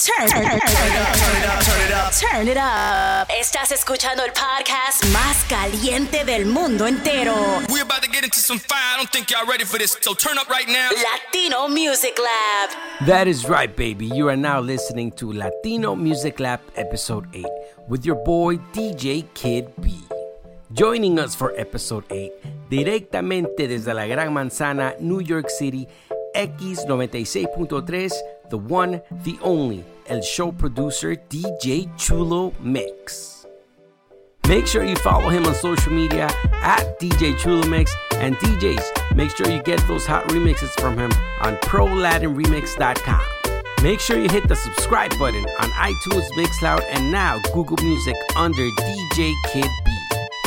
Turn, turn, turn, it up, turn it up, turn it up. Turn it up. Estás escuchando el podcast más caliente del mundo entero. We're about to get into some fire. I don't think y'all ready for this. So turn up right now. Latino Music Lab. That is right, baby. You are now listening to Latino Music Lab Episode 8 with your boy DJ Kid B. Joining us for Episode 8, directamente desde la Gran Manzana, New York City, X96.3, the one, the only, el show producer DJ Chulo Mix. Make sure you follow him on social media at DJ Chulo Mix and DJs. Make sure you get those hot remixes from him on ProLatinRemix.com. Make sure you hit the subscribe button on iTunes, Mixcloud, and now Google Music under DJ Kid B.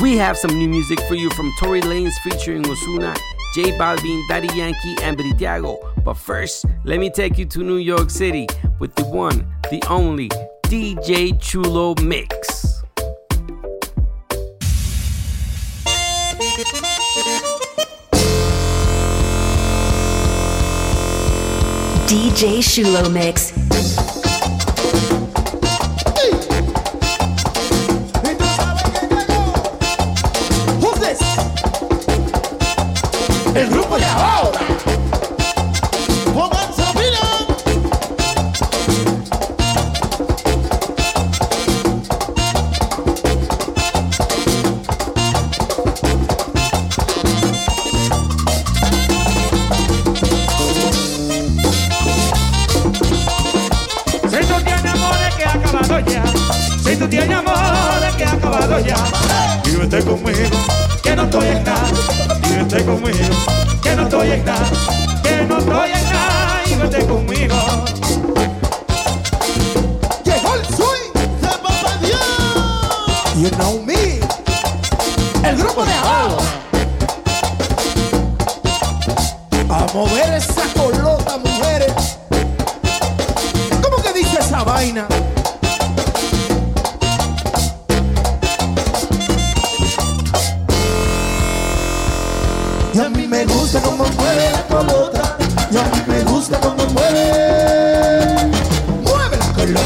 We have some new music for you from Tory Lanez featuring Osuna, J Balvin, Daddy Yankee, and Britiago. But first, let me take you to New York City with the one, the only DJ Chulo Mix. DJ Shulo Mix. ¿Y tú sabes quién llegó? Who's this? El grupo de ahora. Que ha acabado ya, vívete conmigo, que no estoy en nada, vívete conmigo, que no estoy en nada, que no estoy en nada, vívete conmigo. Llegó el swing de Papá Dios. You know me. El grupo de ahora. A mover esa colota, mujeres. ¿Cómo que dice esa vaina?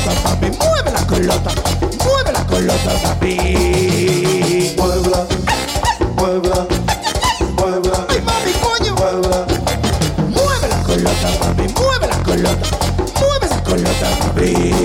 Colota, papi. Mueve la colota. Mueve la colota, papi. Ay, mami, coño. Mueve la colota, papi. Mueve la colota. Mueve esa colota, papi.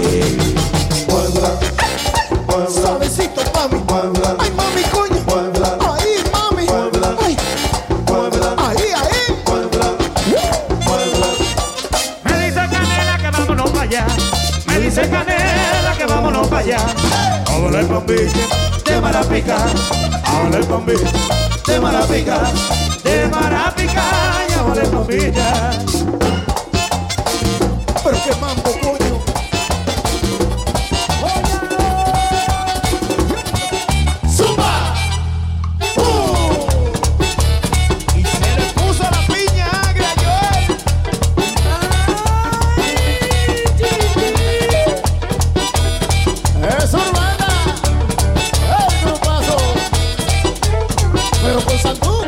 Pero con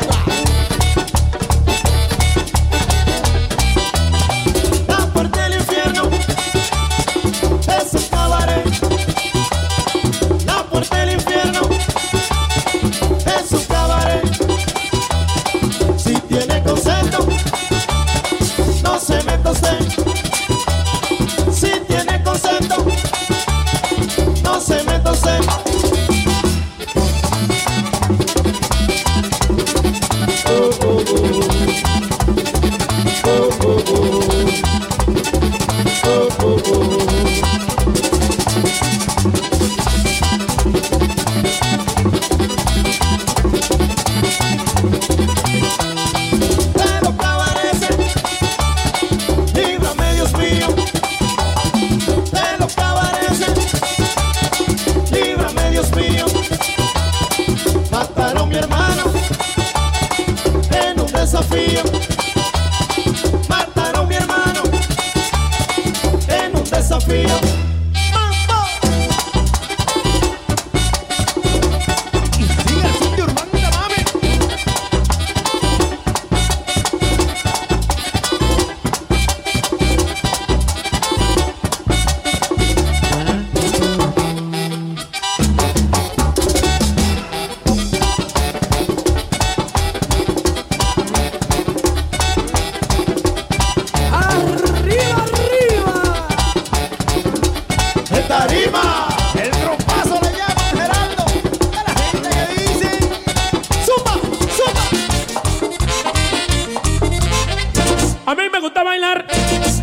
A mí me gusta bailar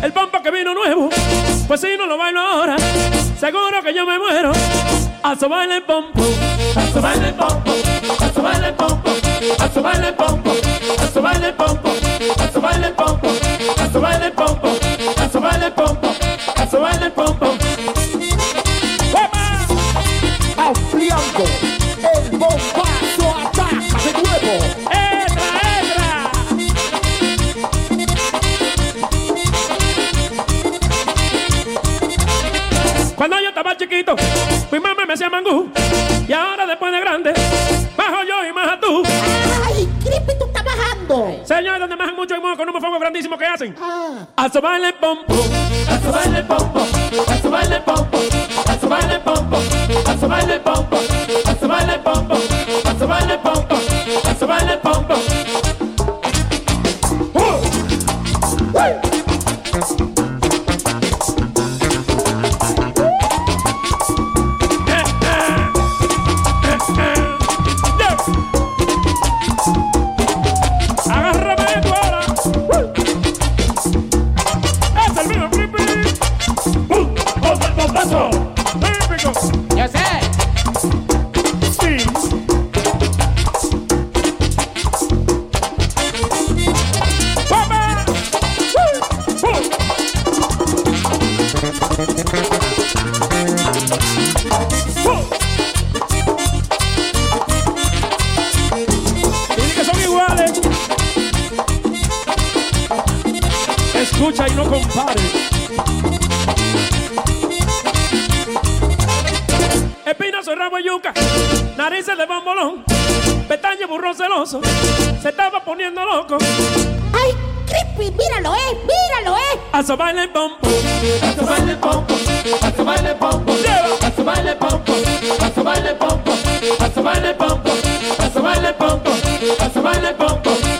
el pampa que vino nuevo. Pues si no lo bailo ahora, seguro que yo me muero. A su baile el pompo, a su baile el pompo, a su baile el pompo, a su baile el pompo, a su baile el pompo, a su baile el pompo, a su baile el pompo, a su baile el pompo, a su baile pompo. Chiquito, mi mamá me hacía mangú. Y ahora después de grande, bajo yo y más tú. ¡Ay, Creepy, tú estás bajando! Señor, donde majan mucho y con unos fuegos grandísimos que hacen. Ah, A sobarle el pompo, a sobarle el pompo, a sobarle el pompo, a sobarle el pompo, a sobarle el pompo, a sobarle el pompo, narices de bambolón, pestaña burro celoso, se estaba poniendo loco. ¡Ay, Creepy, míralo, eh! ¡Míralo, eh! A sobarle el pompo, a sobarle el pompo, a sobarle el pompo, a sobarle el pompo, a sobarle el pompo, a sobarle el pompo, a sobarle el pompo, a sobarle el pompo.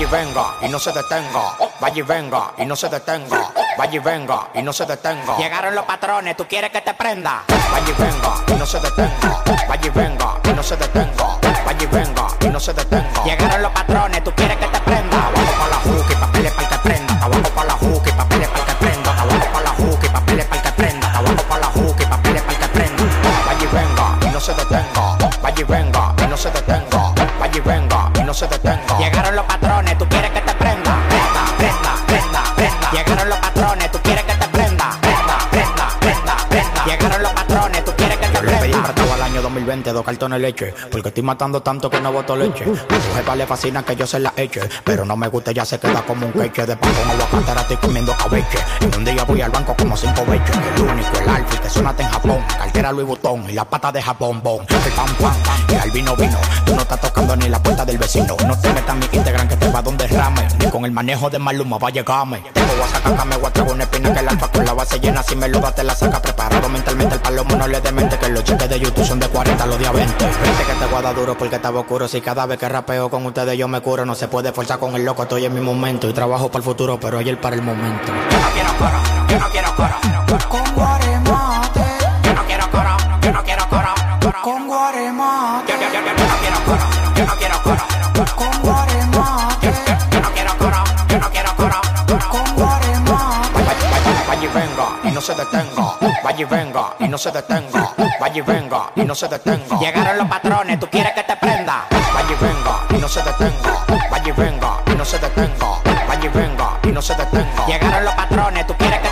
Venga y no se detenga. Vaya y venga y no se detenga. Vaya y venga y no se detenga. Llegaron los patrones, tú quieres que te prenda. Vaya y venga y no se detenga. Vaya y venga y no se detenga. Vaya y venga y no se detenga. Llegaron los patrones, tú quieres que te prenda. Abajo pa' la juca y papeles para que prenda. Abajo pa' la juca y papeles para que prenda. Abajo pa' la juca y papeles para que prenda. Abajo pa' la juca y papeles para que prenda. Vaya y venga y no se detenga. Vaya y venga y no se detenga. No se detenga. Llegaron los patrones, tú quieres que te prenda. Prenda, prenda, prenda, prenda. Llegaron los patrones, tú quieres que te prenda. Prenda, prenda, prenda, prenda. Llegaron los patrones, tú quieres que te prenda. Le pedí al año 2020 dos cartones de leche. Porque estoy matando tanto que no boto leche. A su jefa le fascina que yo se la eche. Pero no me gusta, ya se queda como un queche. De pan con aguacate, ahora estoy comiendo cabeche. Y un día voy al banco como cinco veces. El único, el alfa, que sonate en Japón. Cartera Louis Vuitton y la pata de Japón, bon. El pam, pam, y al vino, vino. Tú no estás tocando ni la puerta del vecino. No te metas mi Instagram que te va donde rame. Ni con el manejo de Maluma va a llegarme. Tengo acá me traer una espina que el alfa con la base llena. Si me lo das, te la saca preparado mentalmente. El palomo no le demente que los chistes de YouTube son de 40, los de a 20. Vente que te guarda duro porque estaba oscuro. Si cada vez que rapeo con ustedes yo me curo, no se puede forzar con el loco. Estoy en mi momento y trabajo para el futuro, pero ayer para el momento. Yo no quiero coro, yo no quiero coro. Con guaremate. Venga y no se detenga. Vaya y venga y no se detenga. Vaya y venga y no se detenga. Llegaron los patrones, tú quieres que te prenda. Vaya y venga y no se detenga. Vaya y venga y no se detenga. Vaya y venga y no se detenga. Llegaron los patrones, tú quieres que te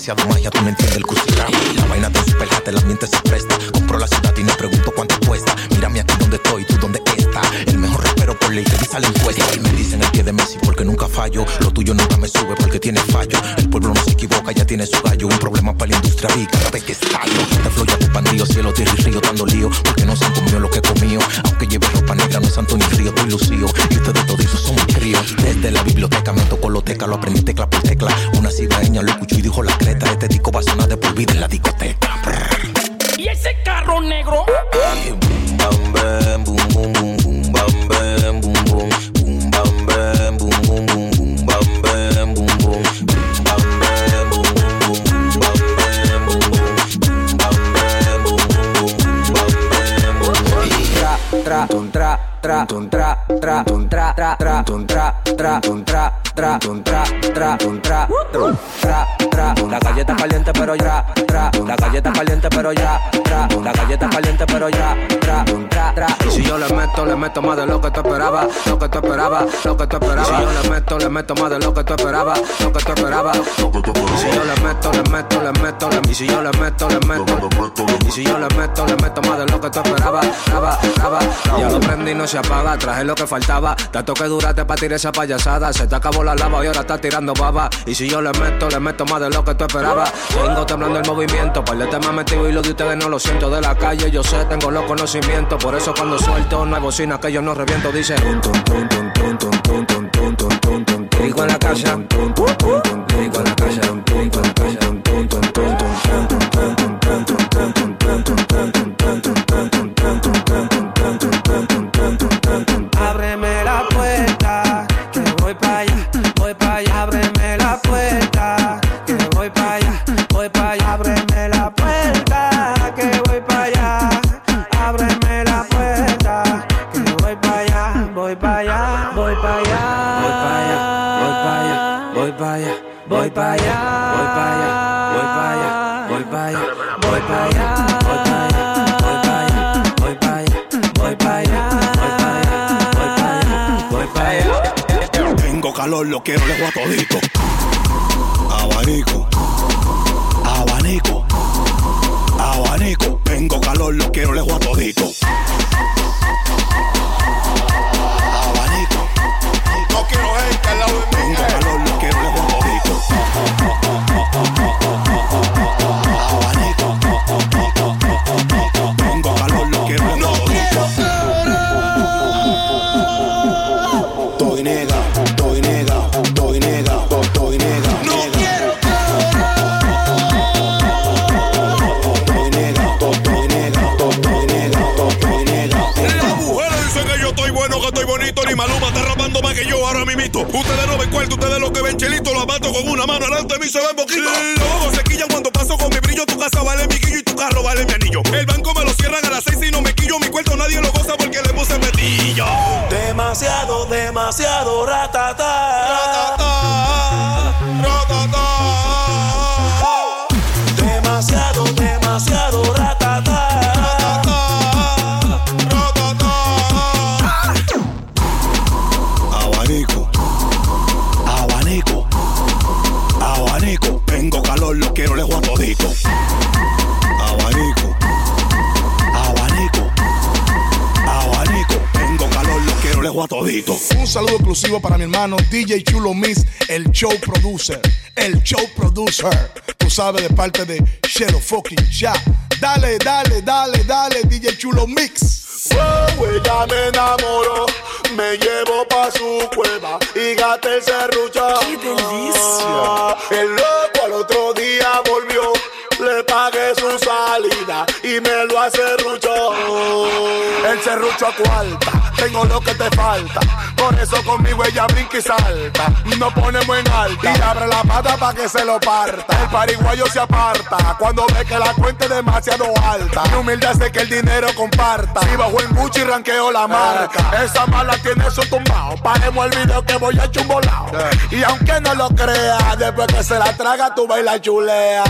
fama. Demasiado magia, tú no entiendes el crucigrama. La vaina de super el ambiente se presta. Compro la ciudad y no pregunto cuánto cuesta. Mírame aquí donde estoy, tú donde estás. El mejor rapero por ley dice la encuesta. Y me dicen el pie de Messi porque nunca fallo. Lo tuyo nunca me sube porque tiene fallo. El pueblo no se equivoca, ya tiene su gallo. Un problema para la industria vi cada vez que estallo. Tra, tra, tra, tra, tra, tra, tra, tra, tra, tra, tra, tra, tra, tra, tra, la galleta caliente pero ya, tra, la galleta caliente pero ya, tra, la galleta caliente pero ya, tra, tra, tra. Si yo le meto, le meto más de lo que tú esperaba, lo que tú esperaba, lo que tú esperaba. Si yo le meto, le meto más de lo que tú esperaba, lo que tú esperaba. Si yo le meto, le meto, le meto, y si yo le meto, le meto, y si yo le meto, le meto más de lo que tú esperaba, esperaba, esperaba. Ya lo prendí, no se apaga. Traje lo que faltaba. Tanto que duraste para tirar esa payasada. Se te acabó la lava y ahora estás tirando baba. Y si yo le meto, le meto más de lo que tú esperabas. Tengo temblando el movimiento. Par de temas metido y lo de ustedes no lo siento. De la calle yo sé, tengo los conocimientos. Por eso cuando suelto no hay bocina que yo no reviento. Dice. Rico en la casa. Rico en la casa. Rico en la casa. Calor, lo quiero lejos a todito. Abanico, abanico, abanico. Tengo calor, lo quiero lejos a todito. Show producer. El show producer. Tú sabes, de parte de Shadow Fucking Ya. Dale, dale, dale, dale, DJ Chulo Mix. Wow, ella me enamoró, me llevó pa' su cueva y gasté el serrucho. ¡Qué delicia! El loco al otro día volvió, le pagué su salida y me lo acerruchó. El serrucho a cuarta, tengo lo que te falta. Por eso conmigo ella brinca y salta. Nos ponemos en alta y abre la pata pa' que se lo parta. El pariguayo se aparta cuando ve que la cuenta es demasiado alta. Mi humilde hace que el dinero comparta. Y bajo en Gucci ranqueo la marca. Esa mala tiene su tumbao. Paremos el video que voy a chumbolao. Y aunque no lo crea, después que se la traga, tú baila chulea.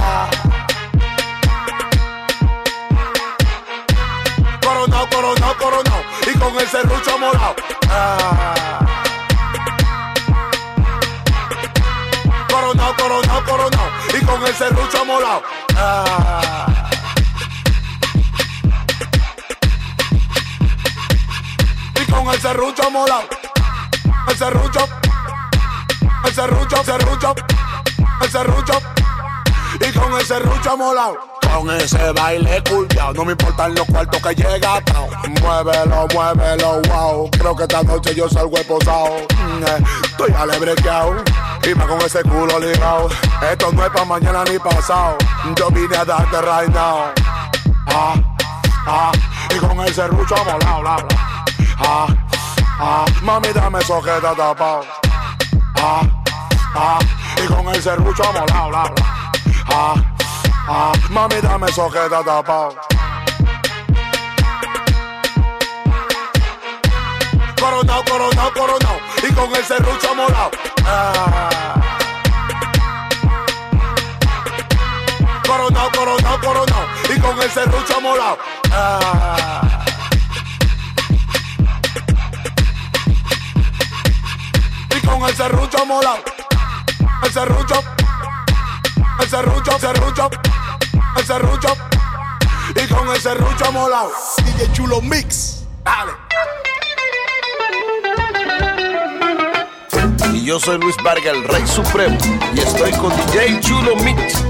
Coronao, coronao, coronao. Y con el serrucho morado. Ah. Coronao, coronao, coronao. Y con el serrucho morado. Ah. Y con el serrucho morado. El serrucho. El serrucho, serrucho. El serrucho. Y con el serrucho molado. Con ese baile culpeado, no me importan los cuartos que llega atrás. Muévelo, muévelo, wow. Creo que esta noche yo salgo esposado. Mm, eh, Estoy alebrequeado. Y más con ese culo ligado. Esto no es pa' mañana ni pasado. Yo vine a darte right now. Ah, ah. Y con el serrucho molado, la, la. Ah, ah. Mami, dame eso que está tapado. Ah, ah. Y con el serrucho molado, la, la. Ah, ah, mami, dame eso que está tapado. Coronao, coronao, coronao. Y con el serrucho molado. Ah. Coronao, coronao. Y con el serrucho molado. Ah. Con el serrucho molado. El serrucho. El serrucho, serrucho, el serrucho. Y con el serrucho molado. DJ Chulo Mix. Dale. Y yo soy Luis Vargas, el Rey Supremo. Y estoy con DJ Chulo Mix.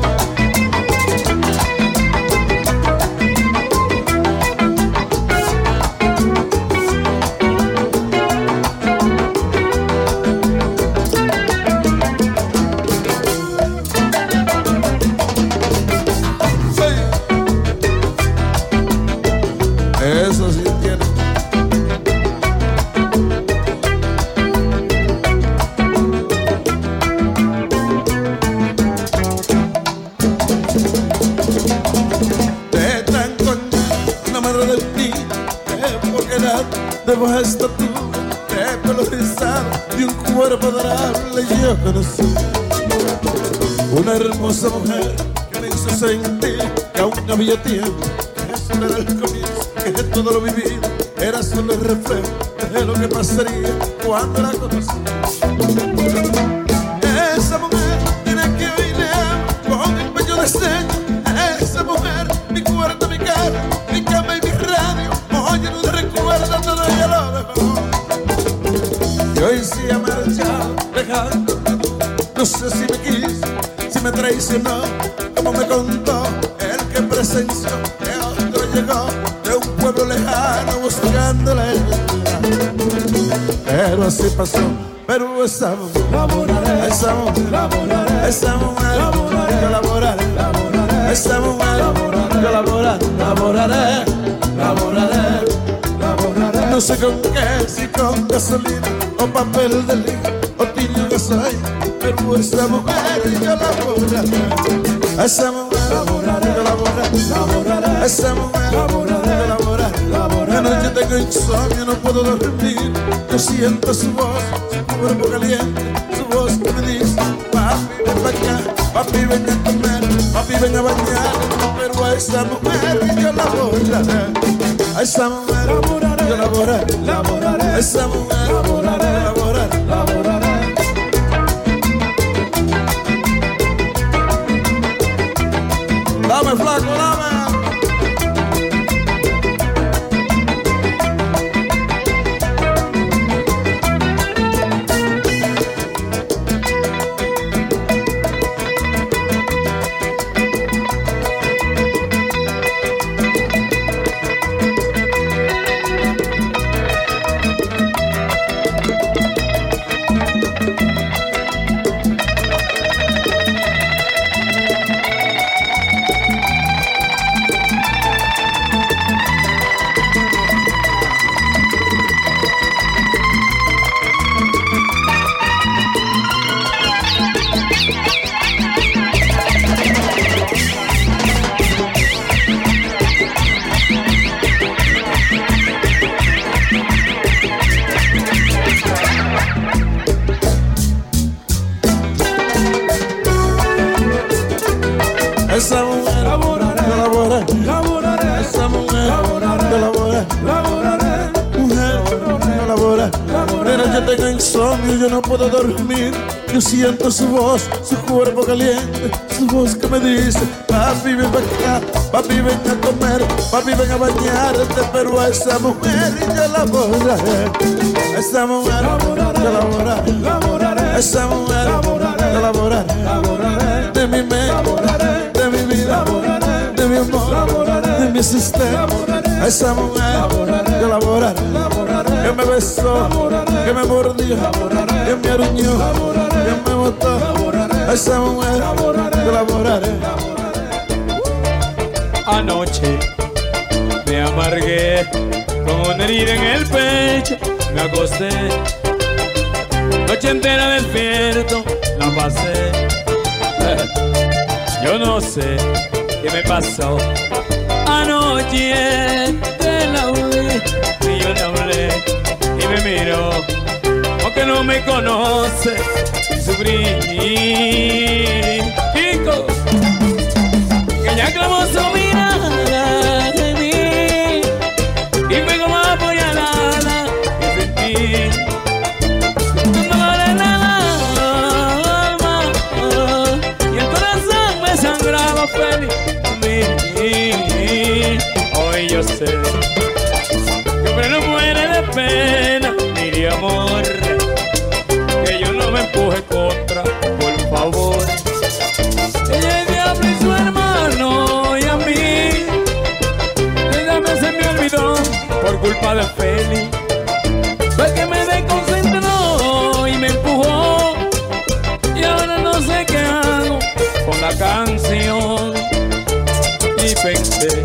Hermosa mujer que me hizo sentir que aún había tiempo, que eso no era el comienzo, que todo lo vivido era solo el reflejo de lo que pasaría cuando la No sé con qué, si con gasolina o papel de liga o tiño gasoil, pero esa mujer yo laboraré, esa mujer, yo laboraré, esa mujer, yo laboraré. La noche tengo insomnio, no puedo dormir. Yo siento su voz, su cuerpo caliente, su voz que me dice, papi, ven para acá, papi, ven a comer, papi, ven a bañar. Pero a esa mujer yo la borraré, a esa mujer la borraré, a esa mujer yo la borraré, la borraré. Dame flaco, dame. Pero yo tengo insomnio, yo no puedo dormir, yo siento su voz, su cuerpo caliente, su voz que me dice, papi ven acá, papi ven a comer, papi ven a bañarte, pero a esa mujer yo laboraré, esa mujer, yo laboraré, esa mujer, yo laboraré, de mi mente, de mi vida, de mi amor, de mi sistema, a esa mujer, yo laboraré, que me besó, que me mordió, que me aruñó, que me botó, a esa mujer, yo laboraré. Anoche me amargué con una herida en el pecho, me acosté, noche entera despierto, la pasé. Yo no sé qué me pasó. Anoche te la y yo le hablé me miró, aunque no me conoce, sufrí. Chico, que ya clavó su mirada en mí y fue como apuñalada que sentí. Me vale nada, alma, y el corazón me sangraba feliz. Hoy yo sé que hombre no muere de pena de amor. Que yo no me empuje contra, por favor. Ella es diablo y su hermano y a mí. Ella me se me olvidó por culpa de Feli. Fue que me desconcentró y me empujó. Y ahora no sé qué hago con la canción. Y pensé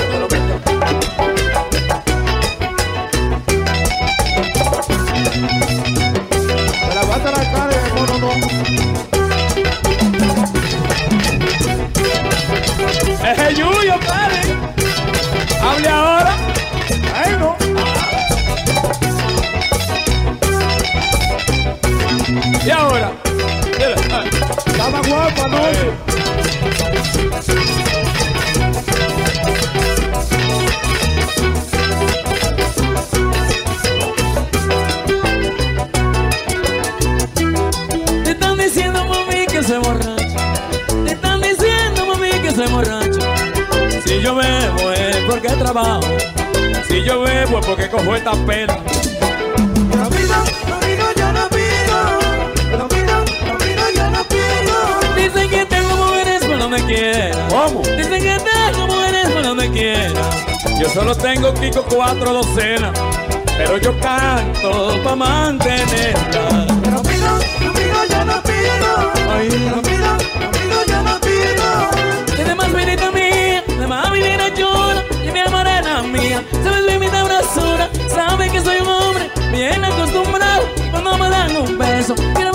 Es Yuyo, padre. Hable ahora. Ay, no. Y ahora. Ah, estaba guapa, ¿no? Porque trabajo. Si yo bebo es porque cojo esta pena. No pido, no pido, yo no pido. No pido, no pido, yo no pido. Dicen que tengo mujeres no me quieran. ¿Cómo? Dicen que tengo mujeres no me quieran. Yo solo tengo Kiko cuatro docenas. Pero yo canto pa' mantenerla. No pido, no pido, yo no pido. No pido, no pido, yo no pido. Tiene más vinita mía, de más vinita chula y mi morena mía. Sabes mi mitad brasura, sabe que soy un hombre bien acostumbrado. Cuando me dan un beso, quiero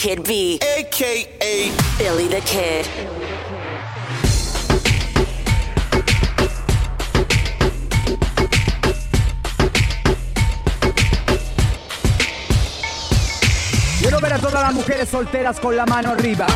Kid B. AKA Billy the Kid. Quiero ver a todas las mujeres solteras con la mano arriba.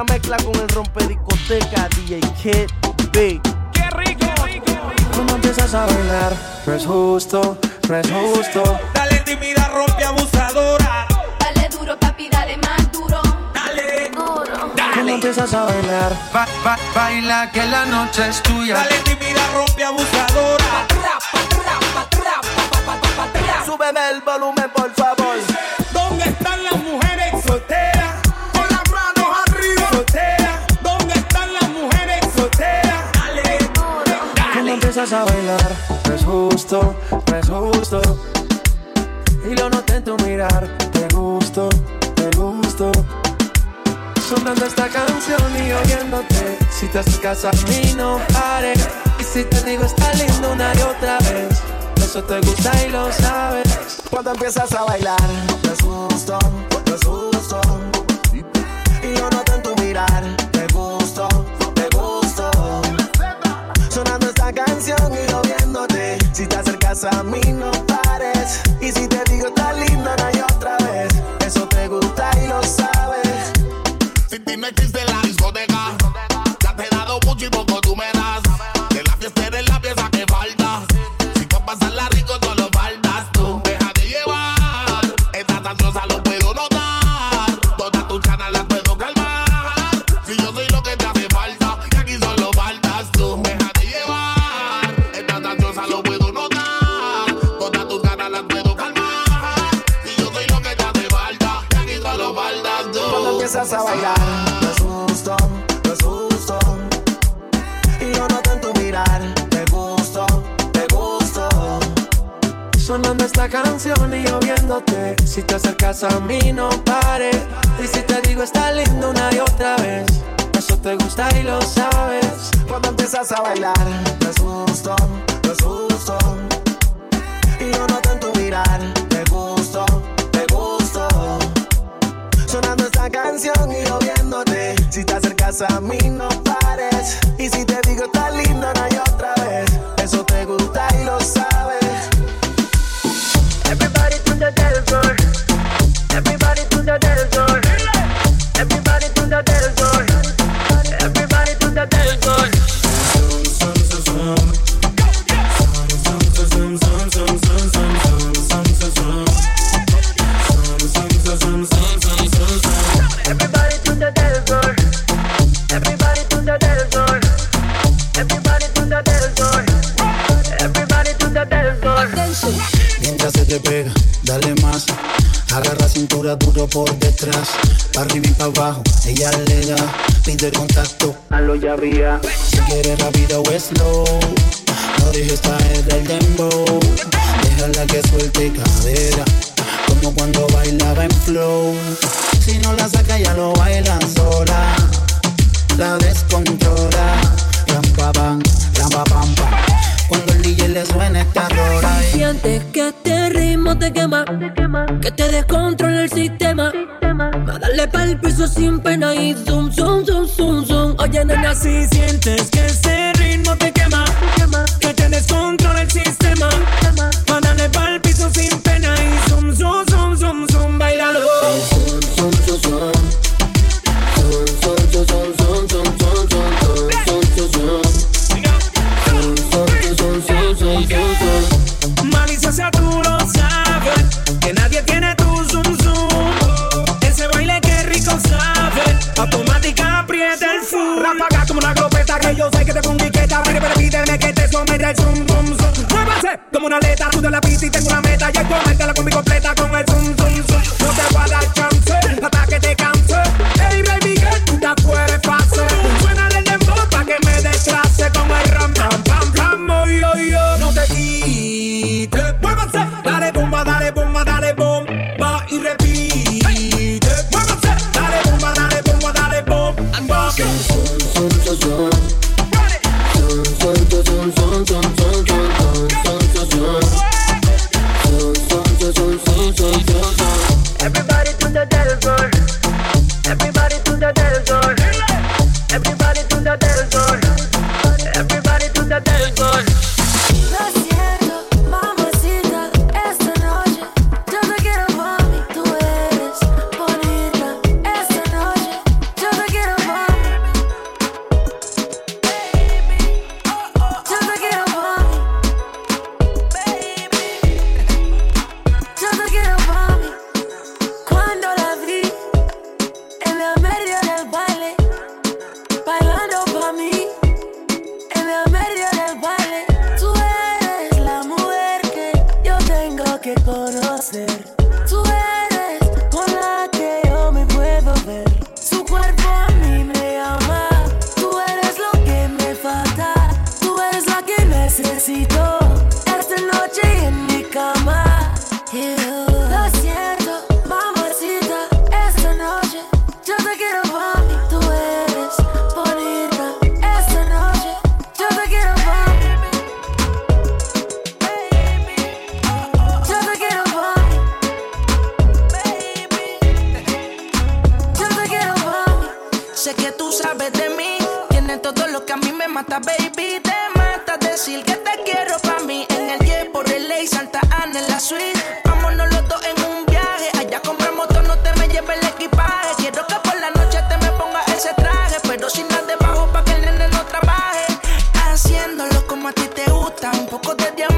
la mezcla con el rompe discoteca DJ Kid Big. ¡Qué rico! Cuando empiezas a bailar, no es justo, no es justo. Dale tímida, rompe abusadora. Dale duro, papi, dale más duro. Dale duro. Cuando empiezas a bailar, ba ba baila que la noche es tuya. empiezas a bailar. No es justo, no es justo. Y lo noté en tu mirar. Te gusto, te gusto. Sonando esta canción y oyéndote. Si te acercas a mí, no haré. Y si te digo, está lindo una y otra vez. Eso te gusta y lo sabes. Cuando empiezas a bailar, no es justo, no es justo. Si te acercas a mí, no. Si te acercas a mí, no pares. Y si te digo, está lindo una y otra vez. Eso te gusta y lo sabes. Cuando empiezas a bailar, te asusto, te asusto. Y yo noto en tu mirar, te gusto, te gusto. Sonando esta canción y yo viéndote. Si te acercas a mí, no pares. zoom zoom. Sé que tú sabes de mí, tienes todo lo que a mí me mata, baby. Te mata decir que te quiero pa' mí. En el el ley, Santa Ana en la suite. Vámonos los dos en un viaje. Allá compramos todo, no te me lleves el equipaje. Quiero que por la noche te me ponga ese traje, pero sin nada debajo pa' que el nene no trabaje. Haciéndolo como a ti te gusta, un poco de diamante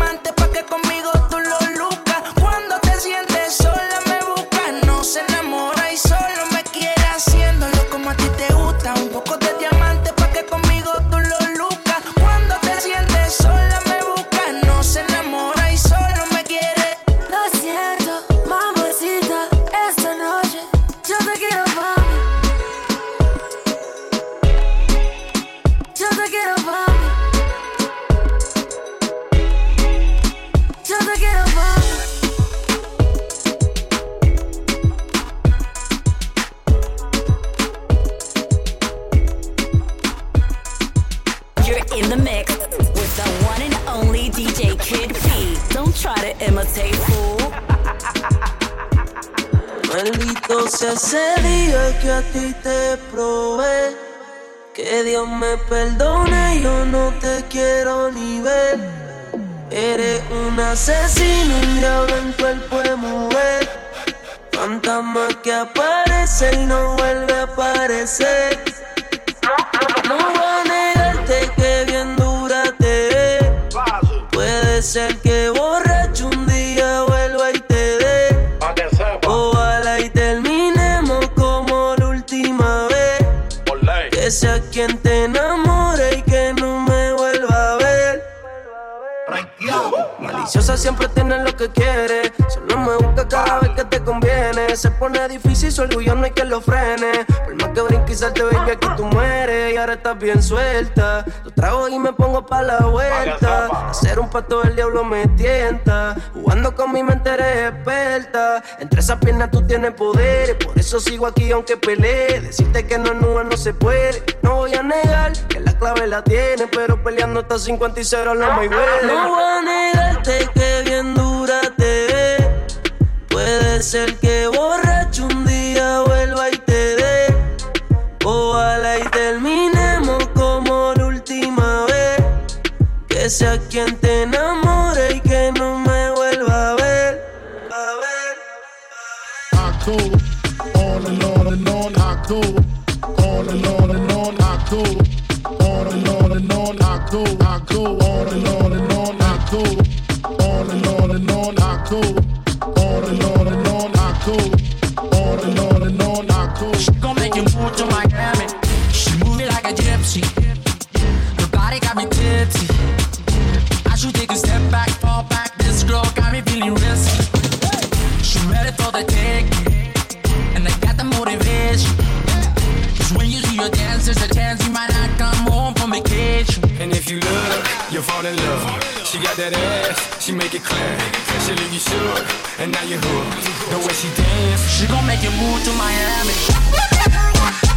perdone, yo no te quiero ni ver. Eres un asesino, un diablo en cuerpo de mujer. Fantasma que aparece y no vuelve a aparecer. Enamore y que no me vuelva a ver. Maliciosa siempre tiene lo que quiere. Solo me busca cada vez que te conviene. Se pone difícil, su orgullo no hay que lo frene. Por más que brinque y salte, baby, aquí tú mueres. Y ahora estás bien suelta. Lo trago y me pongo pa' la vuelta. Hacer un pato del diablo me tienta. Jugando con mi mente eres experta. Entre esas piernas tú tienes poder. Por eso sigo aquí aunque pelee. Decirte que no es nube no se puede. No voy a negar que la clave la tiene. Pero peleando hasta 50 y 0 no me huele. No voy a negarte que bien dura te. Puede ser que borracho un día vuelva y te dé. Ojalá y terminemos como la última vez. Que sea quien te enamore y que no me vuelva a ver. A ver. I go on and on and on. I go on and on and on. I go on and on and on. I go. I go on and on and. If you look, you'll fall in love. She got that ass, she make it clear. She leave you shook, and now you're hooked. The way she dance, She gon' make you move to Miami.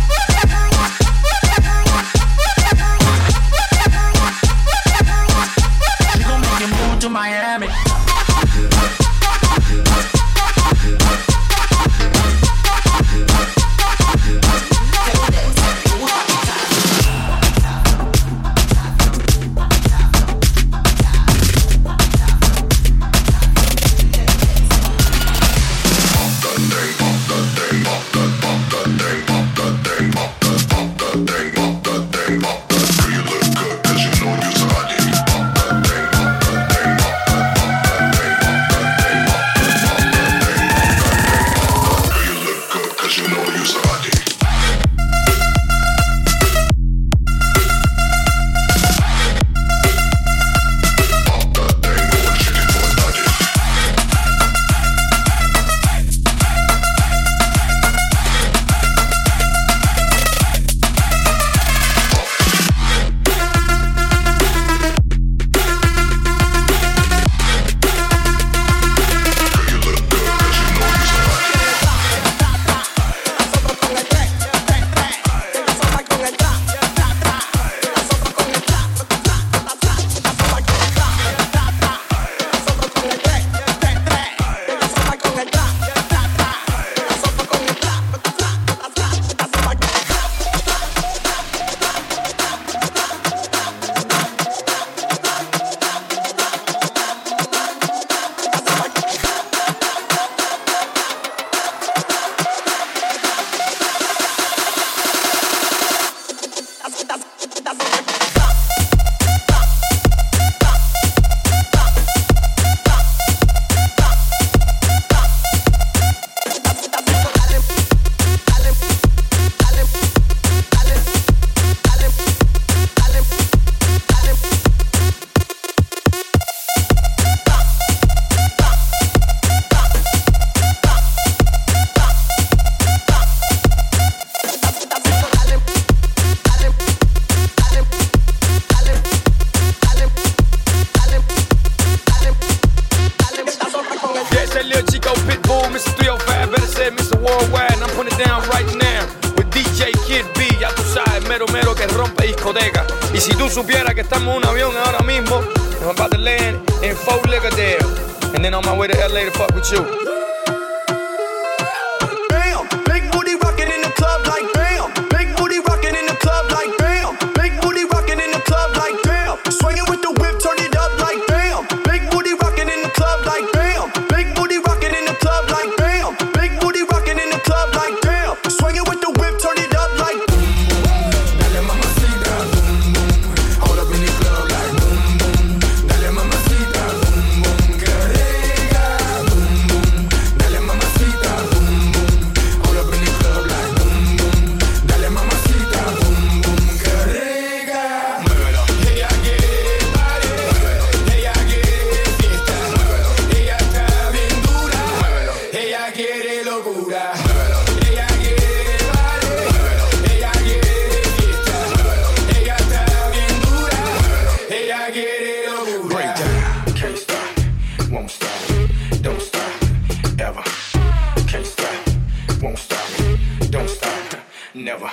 never.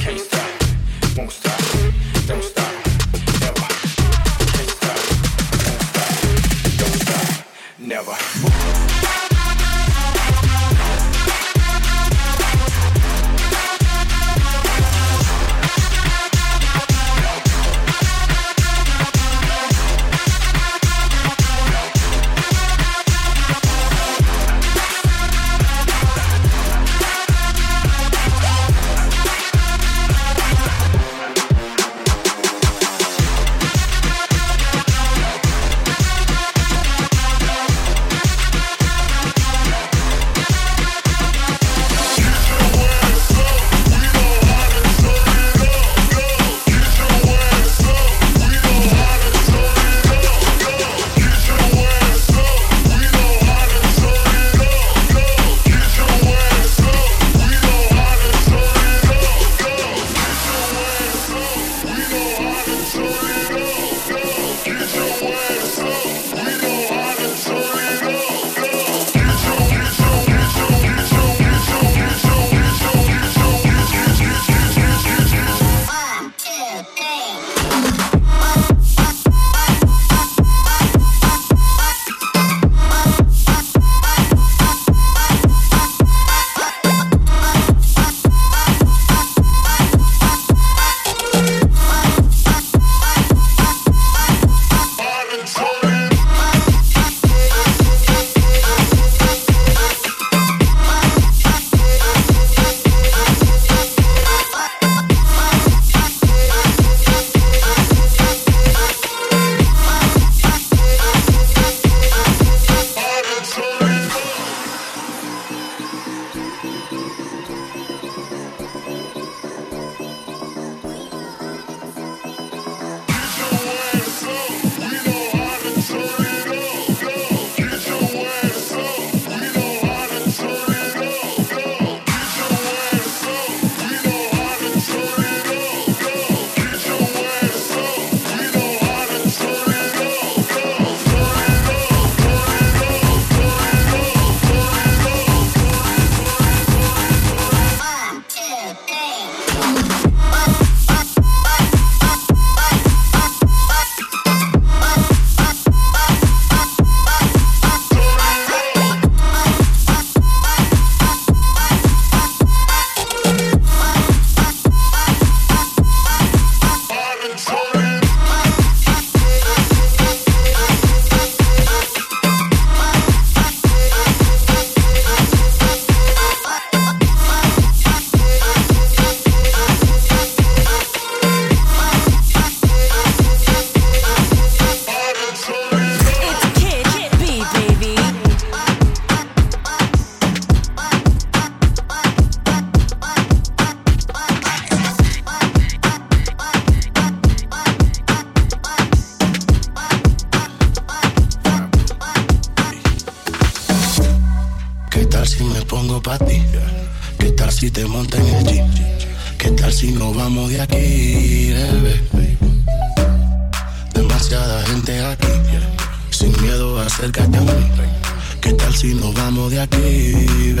Can't stop, won't stop, don't stop, never. Can't stop, won't stop, don't stop, never. Sin miedo, acércate a mí. ¿Qué tal si nos vamos de aquí.